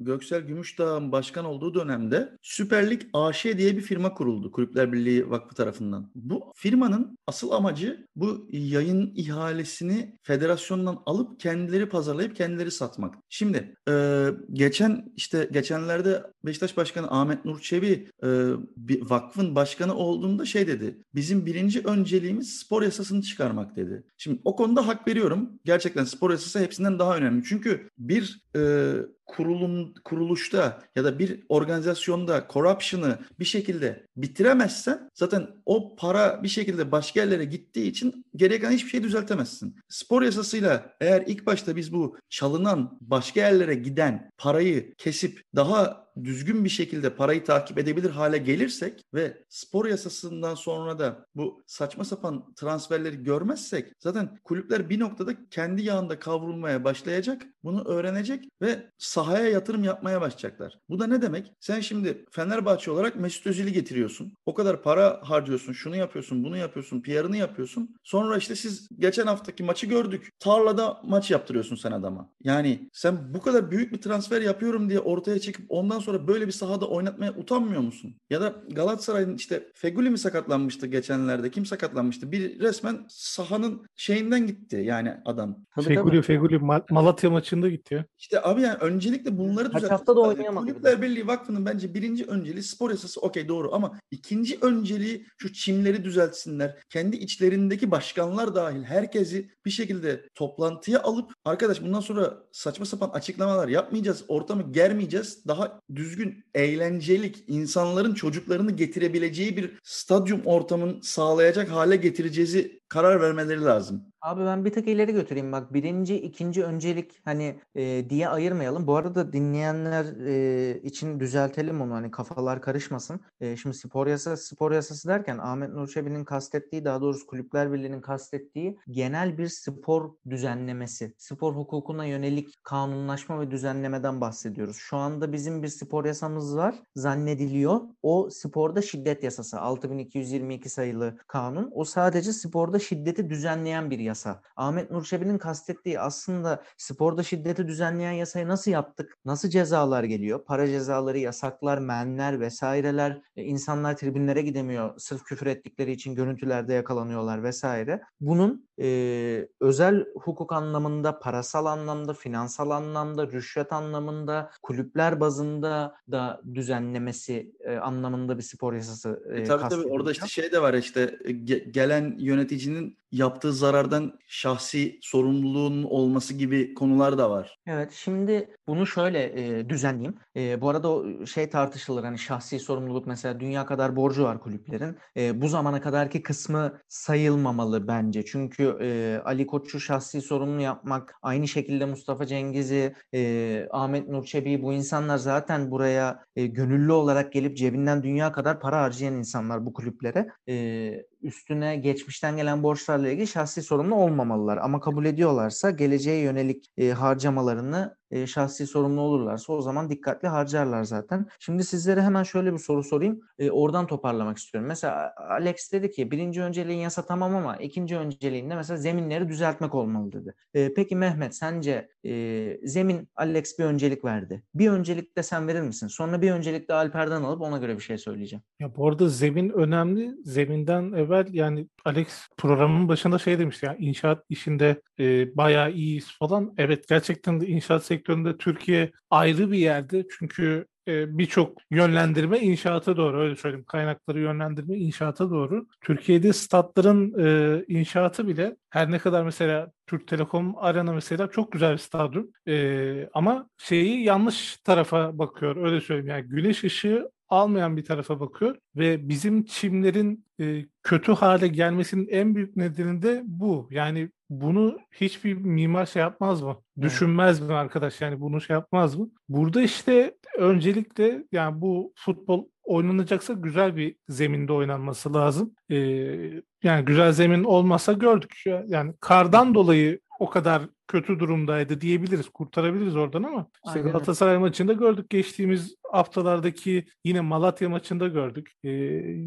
Göksel Gümüşdağ'ın başkan olduğu dönemde Süper Lig AŞ diye diye bir firma kuruldu Kulüpler Birliği Vakfı tarafından. Bu firmanın asıl amacı bu yayın ihalesini federasyondan alıp kendileri pazarlayıp kendileri satmak. Şimdi e, geçen işte geçenlerde Beşiktaş Başkanı Ahmet Nur Çebi e, bir vakfın başkanı olduğunda şey dedi. Bizim birinci önceliğimiz spor yasasını çıkarmak dedi. Şimdi o konuda hak veriyorum. Gerçekten spor yasası hepsinden daha önemli. Çünkü bir e, kurulum kuruluşta ya da bir organizasyonda corruption'ı bir şekilde bitiremezsen zaten o para bir şekilde başka yerlere gittiği için gereken hiçbir şey düzeltemezsin. Spor yasasıyla eğer ilk başta biz bu çalınan başka yerlere giden parayı kesip daha düzgün bir şekilde parayı takip edebilir hale gelirsek ve spor yasasından sonra da bu saçma sapan transferleri görmezsek zaten kulüpler bir noktada kendi yağında kavrulmaya başlayacak. Bunu öğrenecek ve sahaya yatırım yapmaya başlayacaklar. Bu da ne demek? Sen şimdi Fenerbahçe olarak Mesut Özil'i getiriyorsun. O kadar para harcıyorsun, şunu yapıyorsun, bunu yapıyorsun, PR'ını yapıyorsun. Sonra işte siz geçen haftaki maçı gördük. Tarlada maç yaptırıyorsun sen adama. Yani sen bu kadar büyük bir transfer yapıyorum diye ortaya çıkıp ondan sonra böyle bir sahada oynatmaya utanmıyor musun? Ya da Galatasaray'ın işte Feguli mi sakatlanmıştı geçenlerde? Kim sakatlanmıştı? Bir resmen sahanın şeyinden gitti yani adam. Tabii, Feguli tabii. Feguli Ma- Malatya maçında gitti ya. İşte abi yani öncelikle bunları Kaç düzeltmek hafta da oynayamadı Kulüpler. Birliği Vakfı'nın bence birinci önceliği spor yasası okey doğru ama ikinci önceliği şu çimleri düzeltsinler. Kendi içlerindeki başkanlar dahil herkesi bir şekilde toplantıya alıp arkadaş bundan sonra saçma sapan açıklamalar yapmayacağız. Ortamı germeyeceğiz. Daha düzgün, eğlencelik, insanların çocuklarını getirebileceği bir stadyum ortamını sağlayacak hale getireceğizi karar vermeleri lazım. Abi ben bir tık ileri götüreyim bak birinci ikinci öncelik hani e, diye ayırmayalım. Bu arada dinleyenler e, için düzeltelim onu hani kafalar karışmasın. E, şimdi spor yasası spor yasası derken Ahmet Nur Çebi'nin kastettiği daha doğrusu Kulüpler Birliği'nin kastettiği genel bir spor düzenlemesi. Spor hukukuna yönelik kanunlaşma ve düzenlemeden bahsediyoruz. Şu anda bizim bir spor yasamız var zannediliyor. O sporda şiddet yasası 6222 sayılı kanun. O sadece sporda şiddeti düzenleyen bir yasa. Ahmet Nur Çebi'nin kastettiği aslında sporda şiddeti düzenleyen yasayı nasıl yaptık? Nasıl cezalar geliyor? Para cezaları, yasaklar, menler vesaireler. E, insanlar tribünlere gidemiyor. Sırf küfür ettikleri için görüntülerde yakalanıyorlar vesaire. Bunun e, özel hukuk anlamında, parasal anlamda, finansal anlamda, rüşvet anlamında, kulüpler bazında da düzenlemesi e, anlamında bir spor yasası e, E, tabii tabii orada işte şey de var işte ge- gelen yöneticinin yaptığı zarardan şahsi sorumluluğun olması gibi konular da var. Evet, şimdi bunu şöyle e, düzenleyeyim. E, bu arada o şey tartışılır hani şahsi sorumluluk mesela dünya kadar borcu var kulüplerin. E, bu zamana kadarki kısmı sayılmamalı bence. Çünkü e, Ali Koç'u şahsi sorumlu yapmak, aynı şekilde Mustafa Cengiz'i, e, Ahmet Nur Çebi'yi bu insanlar zaten buraya e, gönüllü olarak gelip cebinden dünya kadar para harcayan insanlar bu kulüplere. E, üstüne geçmişten gelen borçlarla ilgili şahsi sorumlu olmamalılar. Ama kabul ediyorlarsa geleceğe yönelik e, harcamalarını e, şahsi sorumlu olurlarsa o zaman dikkatli harcarlar zaten. Şimdi sizlere hemen şöyle bir soru sorayım. E, oradan toparlamak istiyorum. Mesela Alex dedi ki birinci önceliğin yasa tamam ama ikinci önceliğinde mesela zeminleri düzeltmek olmalı dedi. E, peki Mehmet sence e, zemin Alex bir öncelik verdi. Bir öncelik de sen verir misin? Sonra bir öncelik de Alper'den alıp ona göre bir şey söyleyeceğim. Ya bu arada zemin önemli. Zeminden evvel yani Alex programın başında şey demişti ya inşaat işinde e, bayağı iyiyiz falan. Evet gerçekten de inşaat sektöründe Türkiye ayrı bir yerde. Çünkü e, birçok yönlendirme inşaata doğru öyle söyleyeyim. Kaynakları yönlendirme inşaata doğru. Türkiye'de statların e, inşaatı bile her ne kadar mesela Türk Telekom Arena mesela çok güzel bir stadyum. E, ama şeyi yanlış tarafa bakıyor öyle söyleyeyim. Yani güneş ışığı almayan bir tarafa bakıyor ve bizim çimlerin e, kötü hale gelmesinin en büyük nedeni de bu. Yani bunu hiçbir mimar şey yapmaz mı? Düşünmez mi arkadaş? Yani bunu şey yapmaz mı? Burada işte öncelikle yani bu futbol oynanacaksa güzel bir zeminde oynanması lazım. Ee, yani güzel zemin olmasa gördük. Yani kardan dolayı o kadar kötü durumdaydı diyebiliriz. Kurtarabiliriz oradan ama işte Aynen. Galatasaray maçında gördük. Geçtiğimiz haftalardaki yine Malatya maçında gördük. Ee,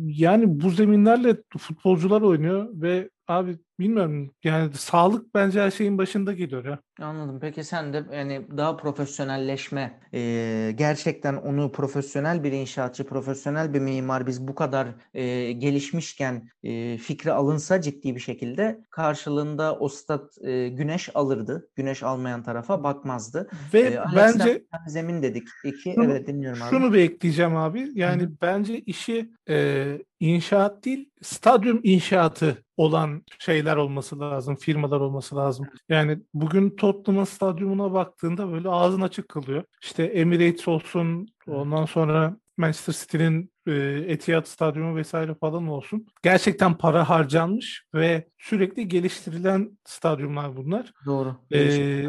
yani bu zeminlerle futbolcular oynuyor ve abi bilmiyorum yani sağlık bence her şeyin başında geliyor ya. Anladım. Peki sen de yani daha profesyonelleşme, e, gerçekten onu profesyonel bir inşaatçı, profesyonel bir mimar biz bu kadar e, gelişmişken e, fikri alınsa ciddi bir şekilde karşılığında o stat e, güneş alırdı. Güneş almayan tarafa bakmazdı. Ve E, Alex bence zemin dedik. İki, Şunu- evet dinliyorum abi. Şunu bir ekleyeceğim abi. Yani bence işi e, inşaat değil, stadyum inşaatı olan şeyler olması lazım, firmalar olması lazım. Yani bugün Tottenham'ın stadyumuna baktığında böyle ağzın açık kalıyor. İşte Emirates olsun, ondan sonra Manchester City'nin e, Etihad Stadyumu vesaire falan olsun. Gerçekten para harcanmış ve sürekli geliştirilen stadyumlar bunlar. Doğru. Ee,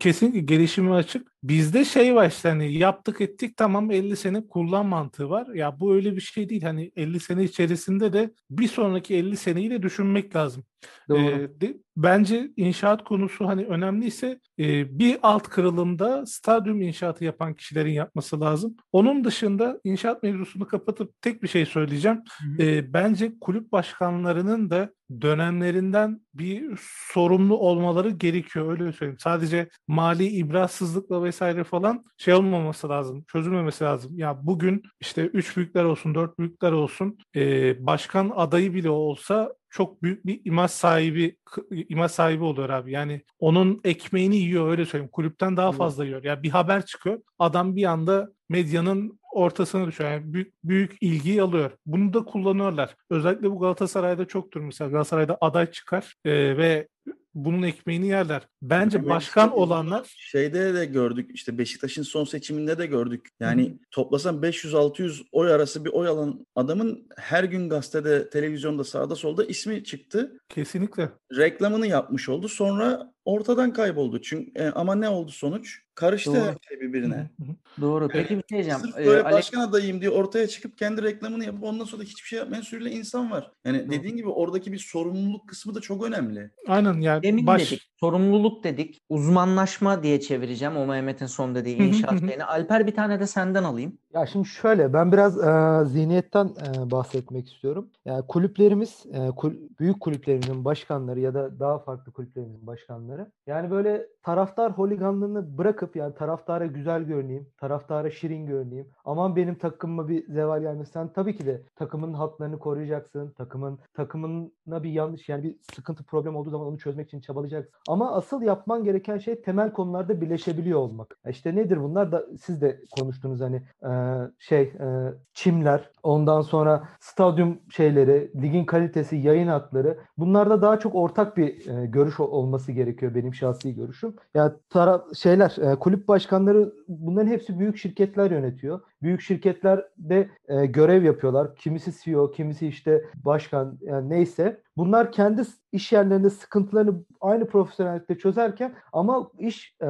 kesinlikle gelişimi açık. Bizde şey var işte hani yaptık ettik tamam 50 sene kullan mantığı var. Ya bu öyle bir şey değil. Hani 50 sene içerisinde de bir sonraki 50 seneyi de düşünmek lazım. Doğru. Ee, de- bence inşaat konusu hani önemliyse e, bir alt kırılımda stadyum inşaatı yapan kişilerin yapması lazım. Onun dışında inşaat mevzusunu kapatıp tek bir şey söyleyeceğim. Hı hı. E, bence kulüp başkanlarının da dönemlerinden bir sorumlu olmaları gerekiyor öyle söyleyeyim. Sadece mali ibrahsızlıkla vesaire falan şey olmaması lazım, çözülmemesi lazım. Ya bugün işte üç büyükler olsun, dört büyükler olsun, e, başkan adayı bile olsa çok büyük bir imaj sahibi imaj sahibi oluyor abi. Yani onun ekmeğini yiyor öyle söyleyeyim. Kulüpten daha fazla yiyor. Ya bir haber çıkıyor. Adam bir anda medyanın ortasına düşüyor. Yani büyük, büyük ilgiyi alıyor. Bunu da kullanıyorlar. Özellikle bu Galatasaray'da çoktur mesela. Galatasaray'da aday çıkar e, ve bunun ekmeğini yerler. Bence başkan olanlar Şeyde de gördük işte Beşiktaş'ın son seçiminde de gördük. Yani toplasan 500-600 oy arası bir oy alan adamın her gün gazetede, televizyonda, sağda solda ismi çıktı. kesinlikle Reklamını yapmış oldu. Sonra ortadan kayboldu. Çünkü e, ama ne oldu sonuç? Karıştı Doğru. her şey birbirine. Doğru. Peki bir şey diyeceğim. Sırf Ee, böyle Alex- başkan adayım diye ortaya çıkıp kendi reklamını yapıp ondan sonra da hiçbir şey yapmayan sürüyle insan var. Yani dediğin gibi oradaki bir sorumluluk kısmı da çok önemli. aynen yani Demin baş dedik, sorumluluk dedik, uzmanlaşma diye çevireceğim o Mehmet'in son dediği inşaat şeyini. Alper bir tane de senden alayım. Ya şimdi şöyle ben biraz e, zihniyetten e, bahsetmek istiyorum. Yani kulüplerimiz, e, kul- büyük kulüplerimizin başkanları ya da daha farklı kulüplerimizin başkanları yani böyle taraftar holiganlığını bırakıp yani taraftara güzel görüneyim, taraftara şirin görüneyim. Aman benim takımıma bir zeval gelmesin. Sen tabii ki de takımın hatlarını koruyacaksın. Takımın takımına bir yanlış yani bir sıkıntı problem olduğu zaman onu çözmek için çabalayacaksın. Ama asıl yapman gereken şey temel konularda birleşebiliyor olmak. Ya İşte nedir bunlar da siz de konuştunuz hani e, şey e, çimler ondan sonra stadyum şeyleri ligin kalitesi yayın hakları bunlarda daha çok ortak bir e, görüş olması gerekiyor benim şahsi görüşüm. Yani tara şeyler e, kulüp başkanları bunların hepsi büyük şirketler yönetiyor. Büyük şirketlerde e, görev yapıyorlar. Kimisi CEO, kimisi işte başkan yani neyse. Bunlar kendi iş yerlerinde sıkıntılarını aynı profesyonellikte çözerken ama iş e,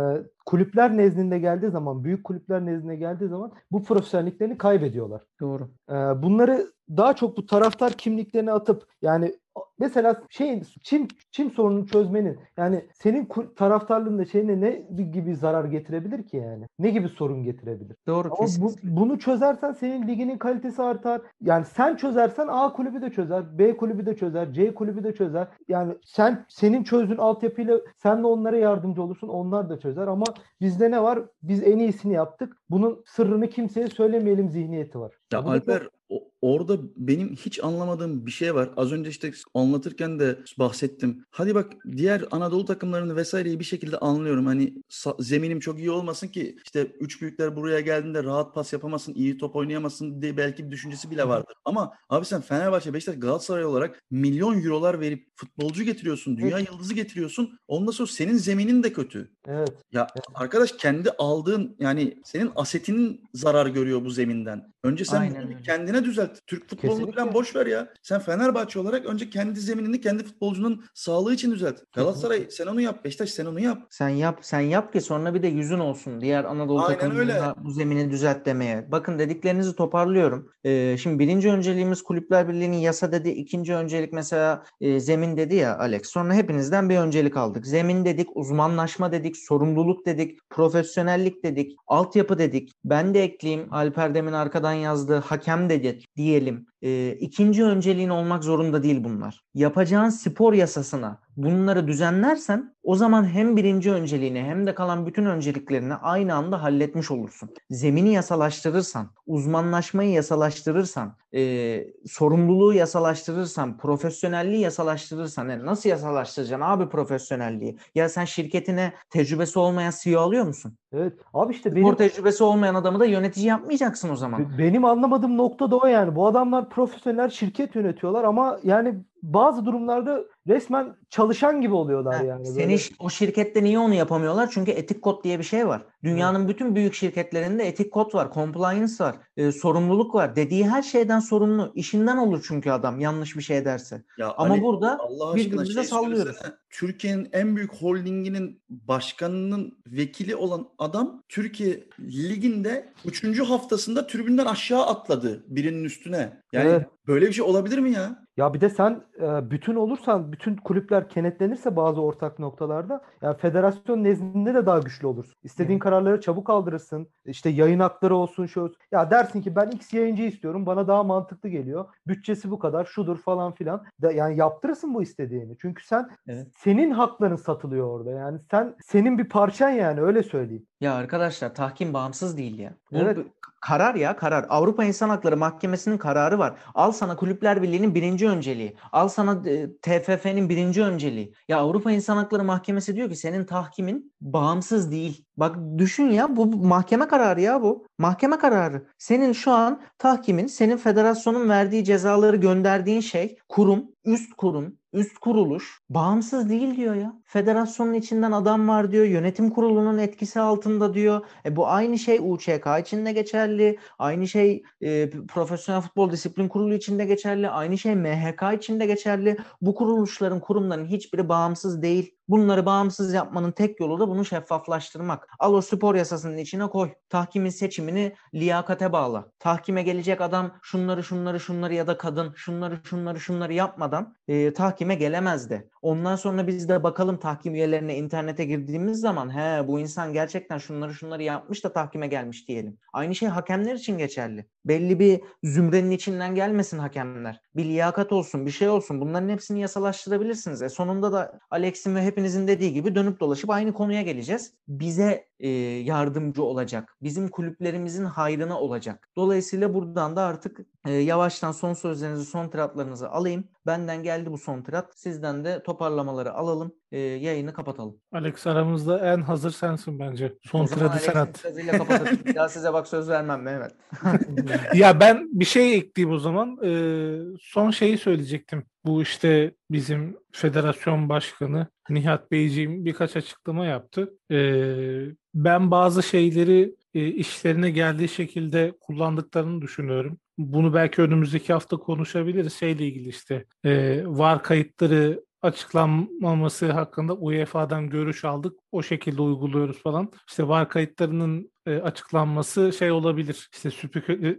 kulüpler nezdinde geldiği zaman, büyük kulüpler nezdinde geldiği zaman bu profesyonelliklerini kaybediyorlar. Doğru. Ee, bunları daha çok bu taraftar kimliklerini atıp yani mesela şeyin çim çim sorununu çözmenin yani senin taraftarlığında şeyine ne gibi zarar getirebilir ki yani? Ne gibi sorun getirebilir? Doğru Ama bu, bunu çözersen senin liginin kalitesi artar. Yani sen çözersen A kulübü de çözer, B kulübü de çözer, C kulübü de çözer. Yani sen senin çözdüğün altyapıyla sen de onlara yardımcı olursun, onlar da çözer ama bizde ne var? Biz en iyisini yaptık. Bunun sırrını kimseye söylemeyelim zihniyeti var. Ya Bu da çok- Alper o- orada benim hiç anlamadığım bir şey var. Az önce işte anlatırken de bahsettim. Hadi bak diğer Anadolu takımlarını vesaireyi bir şekilde anlıyorum. Hani zeminim çok iyi olmasın ki işte üç büyükler buraya geldiğinde rahat pas yapamasın, iyi top oynayamasın diye belki bir düşüncesi bile vardır. Ama abi sen Fenerbahçe, Beşiktaş, Galatasaray olarak milyon eurolar verip futbolcu getiriyorsun, dünya yıldızı getiriyorsun. Ondan sonra senin zeminin de kötü. Evet. Ya arkadaş kendi aldığın yani senin asetinin zarar görüyor bu zeminden. Önce sen Aynen kendine düzelt. Türk futbolunu falan boş ver ya. Sen Fenerbahçe olarak önce kendi kendi zeminini kendi futbolcunun sağlığı için düzelt. Galatasaray sen onu yap. Beşiktaş sen onu yap. Sen yap, sen yap ki sonra bir de yüzün olsun diğer Anadolu takımlarına bu zemini düzelt demeye. Bakın dediklerinizi toparlıyorum. Ee, şimdi birinci önceliğimiz Kulüpler Birliği'nin yasa dedi. ikinci öncelik mesela e, zemin dedi ya Alex. Sonra hepinizden bir öncelik aldık. Zemin dedik, uzmanlaşma dedik, sorumluluk dedik, profesyonellik dedik, altyapı dedik. Ben de ekleyeyim. Alper demin arkadan yazdığı hakem dedik diyelim. Ee, ikinci önceliğin olmak zorunda değil bunlar. Yapacağın spor yasasına bunları düzenlersen o zaman hem birinci önceliğini hem de kalan bütün önceliklerini aynı anda halletmiş olursun. Zemini yasalaştırırsan, uzmanlaşmayı yasalaştırırsan, e, sorumluluğu yasalaştırırsan, profesyonelliği yasalaştırırsan, yani nasıl yasalaştıracaksın abi profesyonelliği? Ya sen şirketine tecrübesi olmayan CEO alıyor musun? Evet. Abi işte Spor benim tecrübesi olmayan adamı da yönetici yapmayacaksın o zaman. Be- Benim anlamadığım nokta da o yani. Bu adamlar profesyoneller şirket yönetiyorlar ama yani bazı durumlarda resmen çalışan gibi oluyorlar Ha, yani. Seni Böyle. ş- o şirkette niye onu yapamıyorlar? Çünkü etik kod diye bir şey var. Dünyanın bütün büyük şirketlerinde etik kod var, compliance var, e, sorumluluk var. Dediği her şeyden sorumlu. İşinden olur çünkü adam yanlış bir şey ederse. Ya Ama Ali, burada Allah birbirimize şey sallıyoruz. Türkiye'nin en büyük holdinginin başkanının vekili olan adam Türkiye liginde 3. haftasında tribünden aşağı atladı birinin üstüne. Yani Evet. böyle bir şey olabilir mi ya? Ya bir de sen e, bütün olursan, bütün kulüpler kenetlenirse bazı ortak noktalarda yani federasyon nezdinde de daha güçlü olursun. İstediğin Hı. kararları çabuk aldırırsın. İşte yayın hakları olsun şu. Ya dersin ki ben X yayıncı istiyorum. Bana daha mantıklı geliyor. Bütçesi bu kadar, şudur falan filan. Da, yani yaptırırsın bu istediğini. Çünkü sen Evet. senin hakların satılıyor orada. Yani sen senin bir parçan yani öyle söyleyeyim. Ya arkadaşlar tahkim bağımsız değil ya. Bu Evet. karar ya karar. Avrupa İnsan Hakları Mahkemesi'nin kararı var. Al sana Kulüpler Birliği'nin birinci önceliği. Al sana e, TFF'nin birinci önceliği. Ya Avrupa İnsan Hakları Mahkemesi diyor ki senin tahkimin bağımsız değil. Bak düşün ya bu bu mahkeme kararı ya bu. Mahkeme kararı. Senin şu an tahkimin, senin federasyonun verdiği cezaları gönderdiğin şey kurum, üst kurum, üst kuruluş bağımsız değil diyor ya. Federasyonun içinden adam var diyor. Yönetim kurulunun etkisi altında diyor. E bu aynı şey UÇK içinde geçerli. Aynı şey e, Profesyonel Futbol Disiplin Kurulu içinde geçerli. Aynı şey MHK içinde geçerli. Bu kuruluşların, kurumların hiçbiri bağımsız değil. Bunları bağımsız yapmanın tek yolu da bunu şeffaflaştırmak. Al o spor yasasının içine koy. Tahkimin seçimini liyakate bağla. Tahkime gelecek adam şunları şunları şunları ya da kadın şunları şunları şunları yapmadan e, tahkime gelemez de. Ondan sonra biz de bakalım tahkim üyelerine internete girdiğimiz zaman he bu insan gerçekten şunları şunları yapmış da tahkime gelmiş diyelim. Aynı şey hakemler için geçerli. Belli bir zümrenin içinden gelmesin hakemler. Bir liyakat olsun, bir şey olsun. Bunların hepsini yasalaştırabilirsiniz. E sonunda da Alex'in ve hepinizin dediği gibi dönüp dolaşıp aynı konuya geleceğiz. Bize e, yardımcı olacak. Bizim kulüplerimizin hayrına olacak. Dolayısıyla buradan da artık e, yavaştan son sözlerinizi, son tiratlarınızı alayım. Benden geldi bu son tirat. Sizden de toparlamaları alalım. E, yayını kapatalım. Alex aramızda en hazır sensin bence. Son Alex'in sen at. Bir daha size bak söz vermem Mehmet. Ya ben bir şey ekleyeyim o zaman. Ee, son şeyi söyleyecektim. Bu işte bizim federasyon başkanı Nihat Beyciğim birkaç açıklama yaptı. Ee, ben bazı şeyleri e, işlerine geldiği şekilde kullandıklarını düşünüyorum. Bunu belki önümüzdeki hafta konuşabiliriz. Şeyle ilgili işte e, var kayıtları açıklanmaması hakkında UEFA'dan görüş aldık. O şekilde uyguluyoruz falan. İşte var kayıtlarının e, açıklanması şey olabilir. İşte süpük e,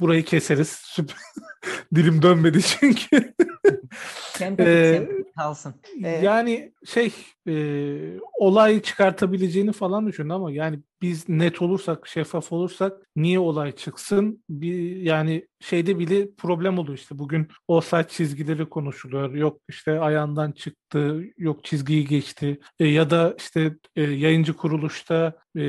burayı keseriz. Süp Dilim dönmedi çünkü. Ee, kalsın. Ee, yani şey e, olay çıkartabileceğini falan düşündü ama yani biz net olursak, şeffaf olursak niye olay çıksın? Bir yani şeyde bile problem oluyor işte. Bugün offside çizgileri konuşuluyor. Yok işte ayağından çıktı, yok çizgiyi geçti. E, ya da işte e, yayıncı kuruluşta e,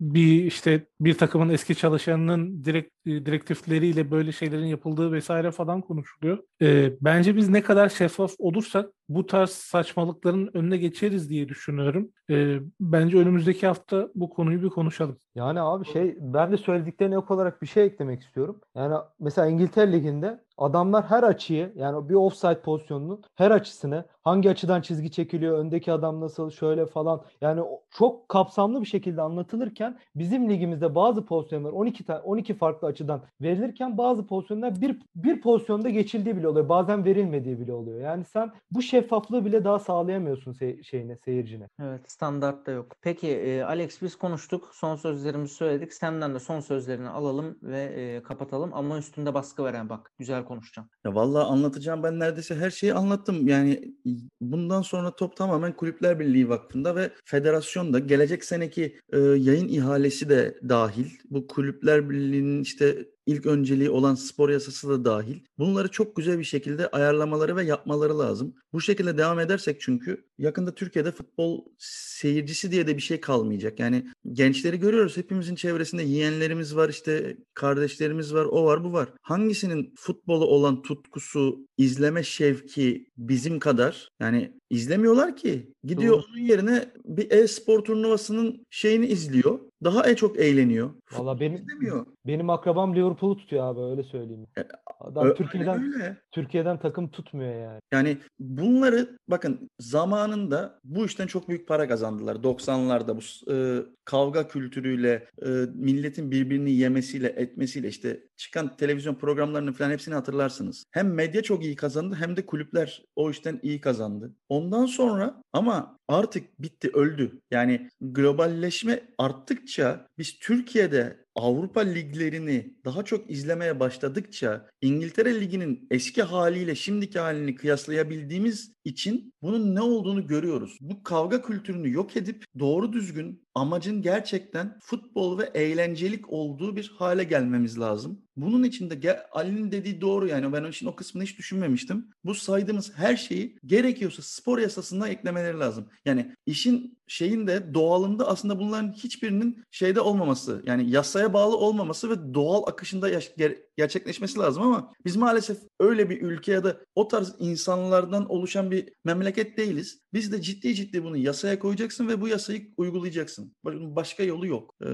bir işte bir takımın eski çalışanının direkt e, direktifleriyle böyle şeylerin yapıldığı vesaire falan konuşuluyor. E, bence biz ne kadar şeffaf olursak bu tarz saçmalıkların önüne geçeriz diye düşünüyorum. E, bence önümüzdeki hafta bu konuyu bir konuşalım. Yani abi şey ben de söylediklerine ek olarak bir şey eklemek istiyorum. Yani mesela İngiltere Ligi'nde adamlar her açıyı yani bir offside pozisyonunun her açısını hangi açıdan çizgi çekiliyor, öndeki adam nasıl şöyle falan yani çok kapsamlı bir şekilde anlatılırken bizim ligimizde bazı pozisyonlar 12 tane 12 farklı açıdan verilirken bazı pozisyonlar bir bir pozisyonda geçildiği bile oluyor. Bazen verilmediği bile oluyor. Yani sen bu şeffaflığı bile daha sağlayamıyorsun se- şeyine, seyircine. Evet, standartta yok. Peki e, Alex biz konuştuk. Son sözlerimizi söyledik. Senden de son sözlerini alalım ve e, kapatalım. Ama üstünde baskı veren bak. Güzel konuşacağım. Ya vallahi anlatacağım ben neredeyse her şeyi anlattım. Yani bundan sonra top tamamen Kulüpler Birliği Vakfı'nda ve federasyonda gelecek seneki e, yayın ihalesi de dahil. Bu Kulüpler Birliği'nin işte ilk önceliği olan spor yasası da dahil. Bunları çok güzel bir şekilde ayarlamaları ve yapmaları lazım. Bu şekilde devam edersek çünkü yakında Türkiye'de futbol seyircisi diye de bir şey kalmayacak. Yani gençleri görüyoruz. Hepimizin çevresinde yeğenlerimiz var, işte kardeşlerimiz var, o var, bu var. Hangisinin futbolu olan tutkusu, izleme şevki bizim kadar yani izlemiyorlar ki. Gidiyor Doğru. onun yerine bir e-spor turnuvasının şeyini izliyor. Daha e çok eğleniyor. Valla benim İzlemiyor. benim akrabam Liverpool'u tutuyor abi öyle söyleyeyim. E, Adam Ö- Türkiye'den öyle. Türkiye'den takım tutmuyor yani. Yani bunları bakın zamanında bu işten çok büyük para kazandılar. 90'larda bu e, kavga kültürüyle, e, milletin birbirini yemesiyle, etmesiyle işte çıkan televizyon programlarının falan hepsini hatırlarsınız. Hem medya çok iyi kazandı hem de kulüpler o işten iyi kazandı. Ondan sonra ama artık bitti, öldü. Yani globalleşme arttıkça biz Türkiye'de Avrupa liglerini daha çok izlemeye başladıkça İngiltere Ligi'nin eski haliyle şimdiki halini kıyaslayabildiğimiz için bunun ne olduğunu görüyoruz. Bu kavga kültürünü yok edip doğru düzgün amacın gerçekten futbol ve eğlencelik olduğu bir hale gelmemiz lazım. Bunun için de Ali'nin dediği doğru yani ben için o kısmını hiç düşünmemiştim. Bu saydığımız her şeyi gerekiyorsa spor yasasına eklemeleri lazım. Yani işin şeyinde doğalında aslında bunların hiçbirinin şeyde olmaması yani yasaya bağlı olmaması ve doğal akışında ger- gerçekleşmesi lazım ama biz maalesef öyle bir ülke ya da o tarz insanlardan oluşan bir memleket değiliz. Biz de ciddi ciddi bunu yasaya koyacaksın ve bu yasayı uygulayacaksın. Başka yolu yok. Ee,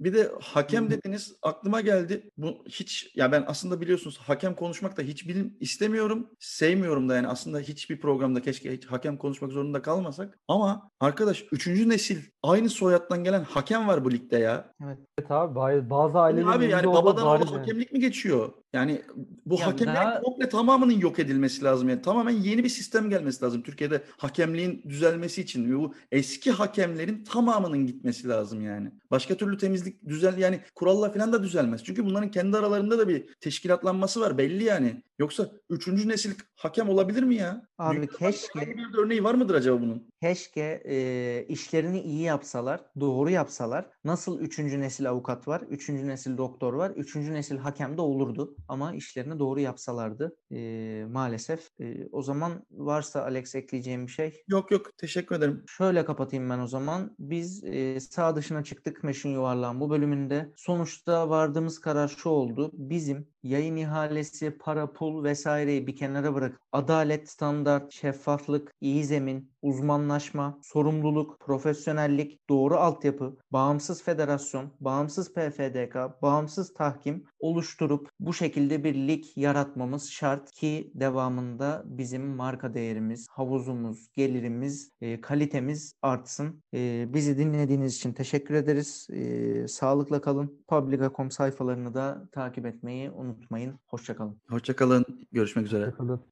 bir de hakem dediniz aklıma geldi. Bu hiç ya ben aslında biliyorsunuz hakem konuşmak da hiç bilim istemiyorum. Sevmiyorum da yani aslında hiçbir programda keşke hiç hakem konuşmak zorunda kalmasak. Ama arkadaş üçüncü nesil aynı soyattan gelen hakem var bu ligde ya. Evet abi bazı- ailelerin Abi yani babadan oğula yani. hakemlik mi geçiyor? Yani bu Ya hakemlerin daha- komple tamamının yok edilmesi lazım. Yani tamamen yeni bir sistem gelmesi lazım. Türkiye'de hakemliğin düzelmesi için bu eski hakemlerin tamamının gitmesi lazım yani. Başka türlü temizlik düzel yani kuralla falan da düzelmez. Çünkü bunların kendi aralarında da bir teşkilatlanması var belli yani. Yoksa üçüncü nesil hakem olabilir mi ya? Abi Dünyada keşke- bir örneği var mıdır acaba bunun? Keşke e, işlerini iyi yapsalar, doğru yapsalar. Nasıl üçüncü nesil avukat var, üçüncü nesil doktor var, üçüncü nesil hakem de olurdu. Ama işlerini doğru yapsalardı e, maalesef. E, o zaman varsa Alex ekleyeceğim bir şey. Yok yok teşekkür ederim. Şöyle kapatayım ben o zaman. Biz e, sağ dışına çıktık Meşin Yuvarlağın bu bölümünde. Sonuçta vardığımız karar şu oldu. Bizim yayın ihalesi, para, pul vesaireyi bir kenara bırak. Adalet, standart, şeffaflık, iyi zemin, uzmanlaşma, sorumluluk, profesyonellik, doğru altyapı, bağımsız federasyon, bağımsız PFDK, bağımsız tahkim oluşturup bu şekilde bir lig yaratmamız şart ki devamında bizim marka değerimiz, havuzumuz, gelirimiz, e, kalitemiz artsın. E, bizi dinlediğiniz için teşekkür ederiz. E, sağlıkla kalın. Publica.com sayfalarını da takip etmeyi unutmayın. Hoşçakalın. Hoşçakalın. Görüşmek üzere. Bakalım.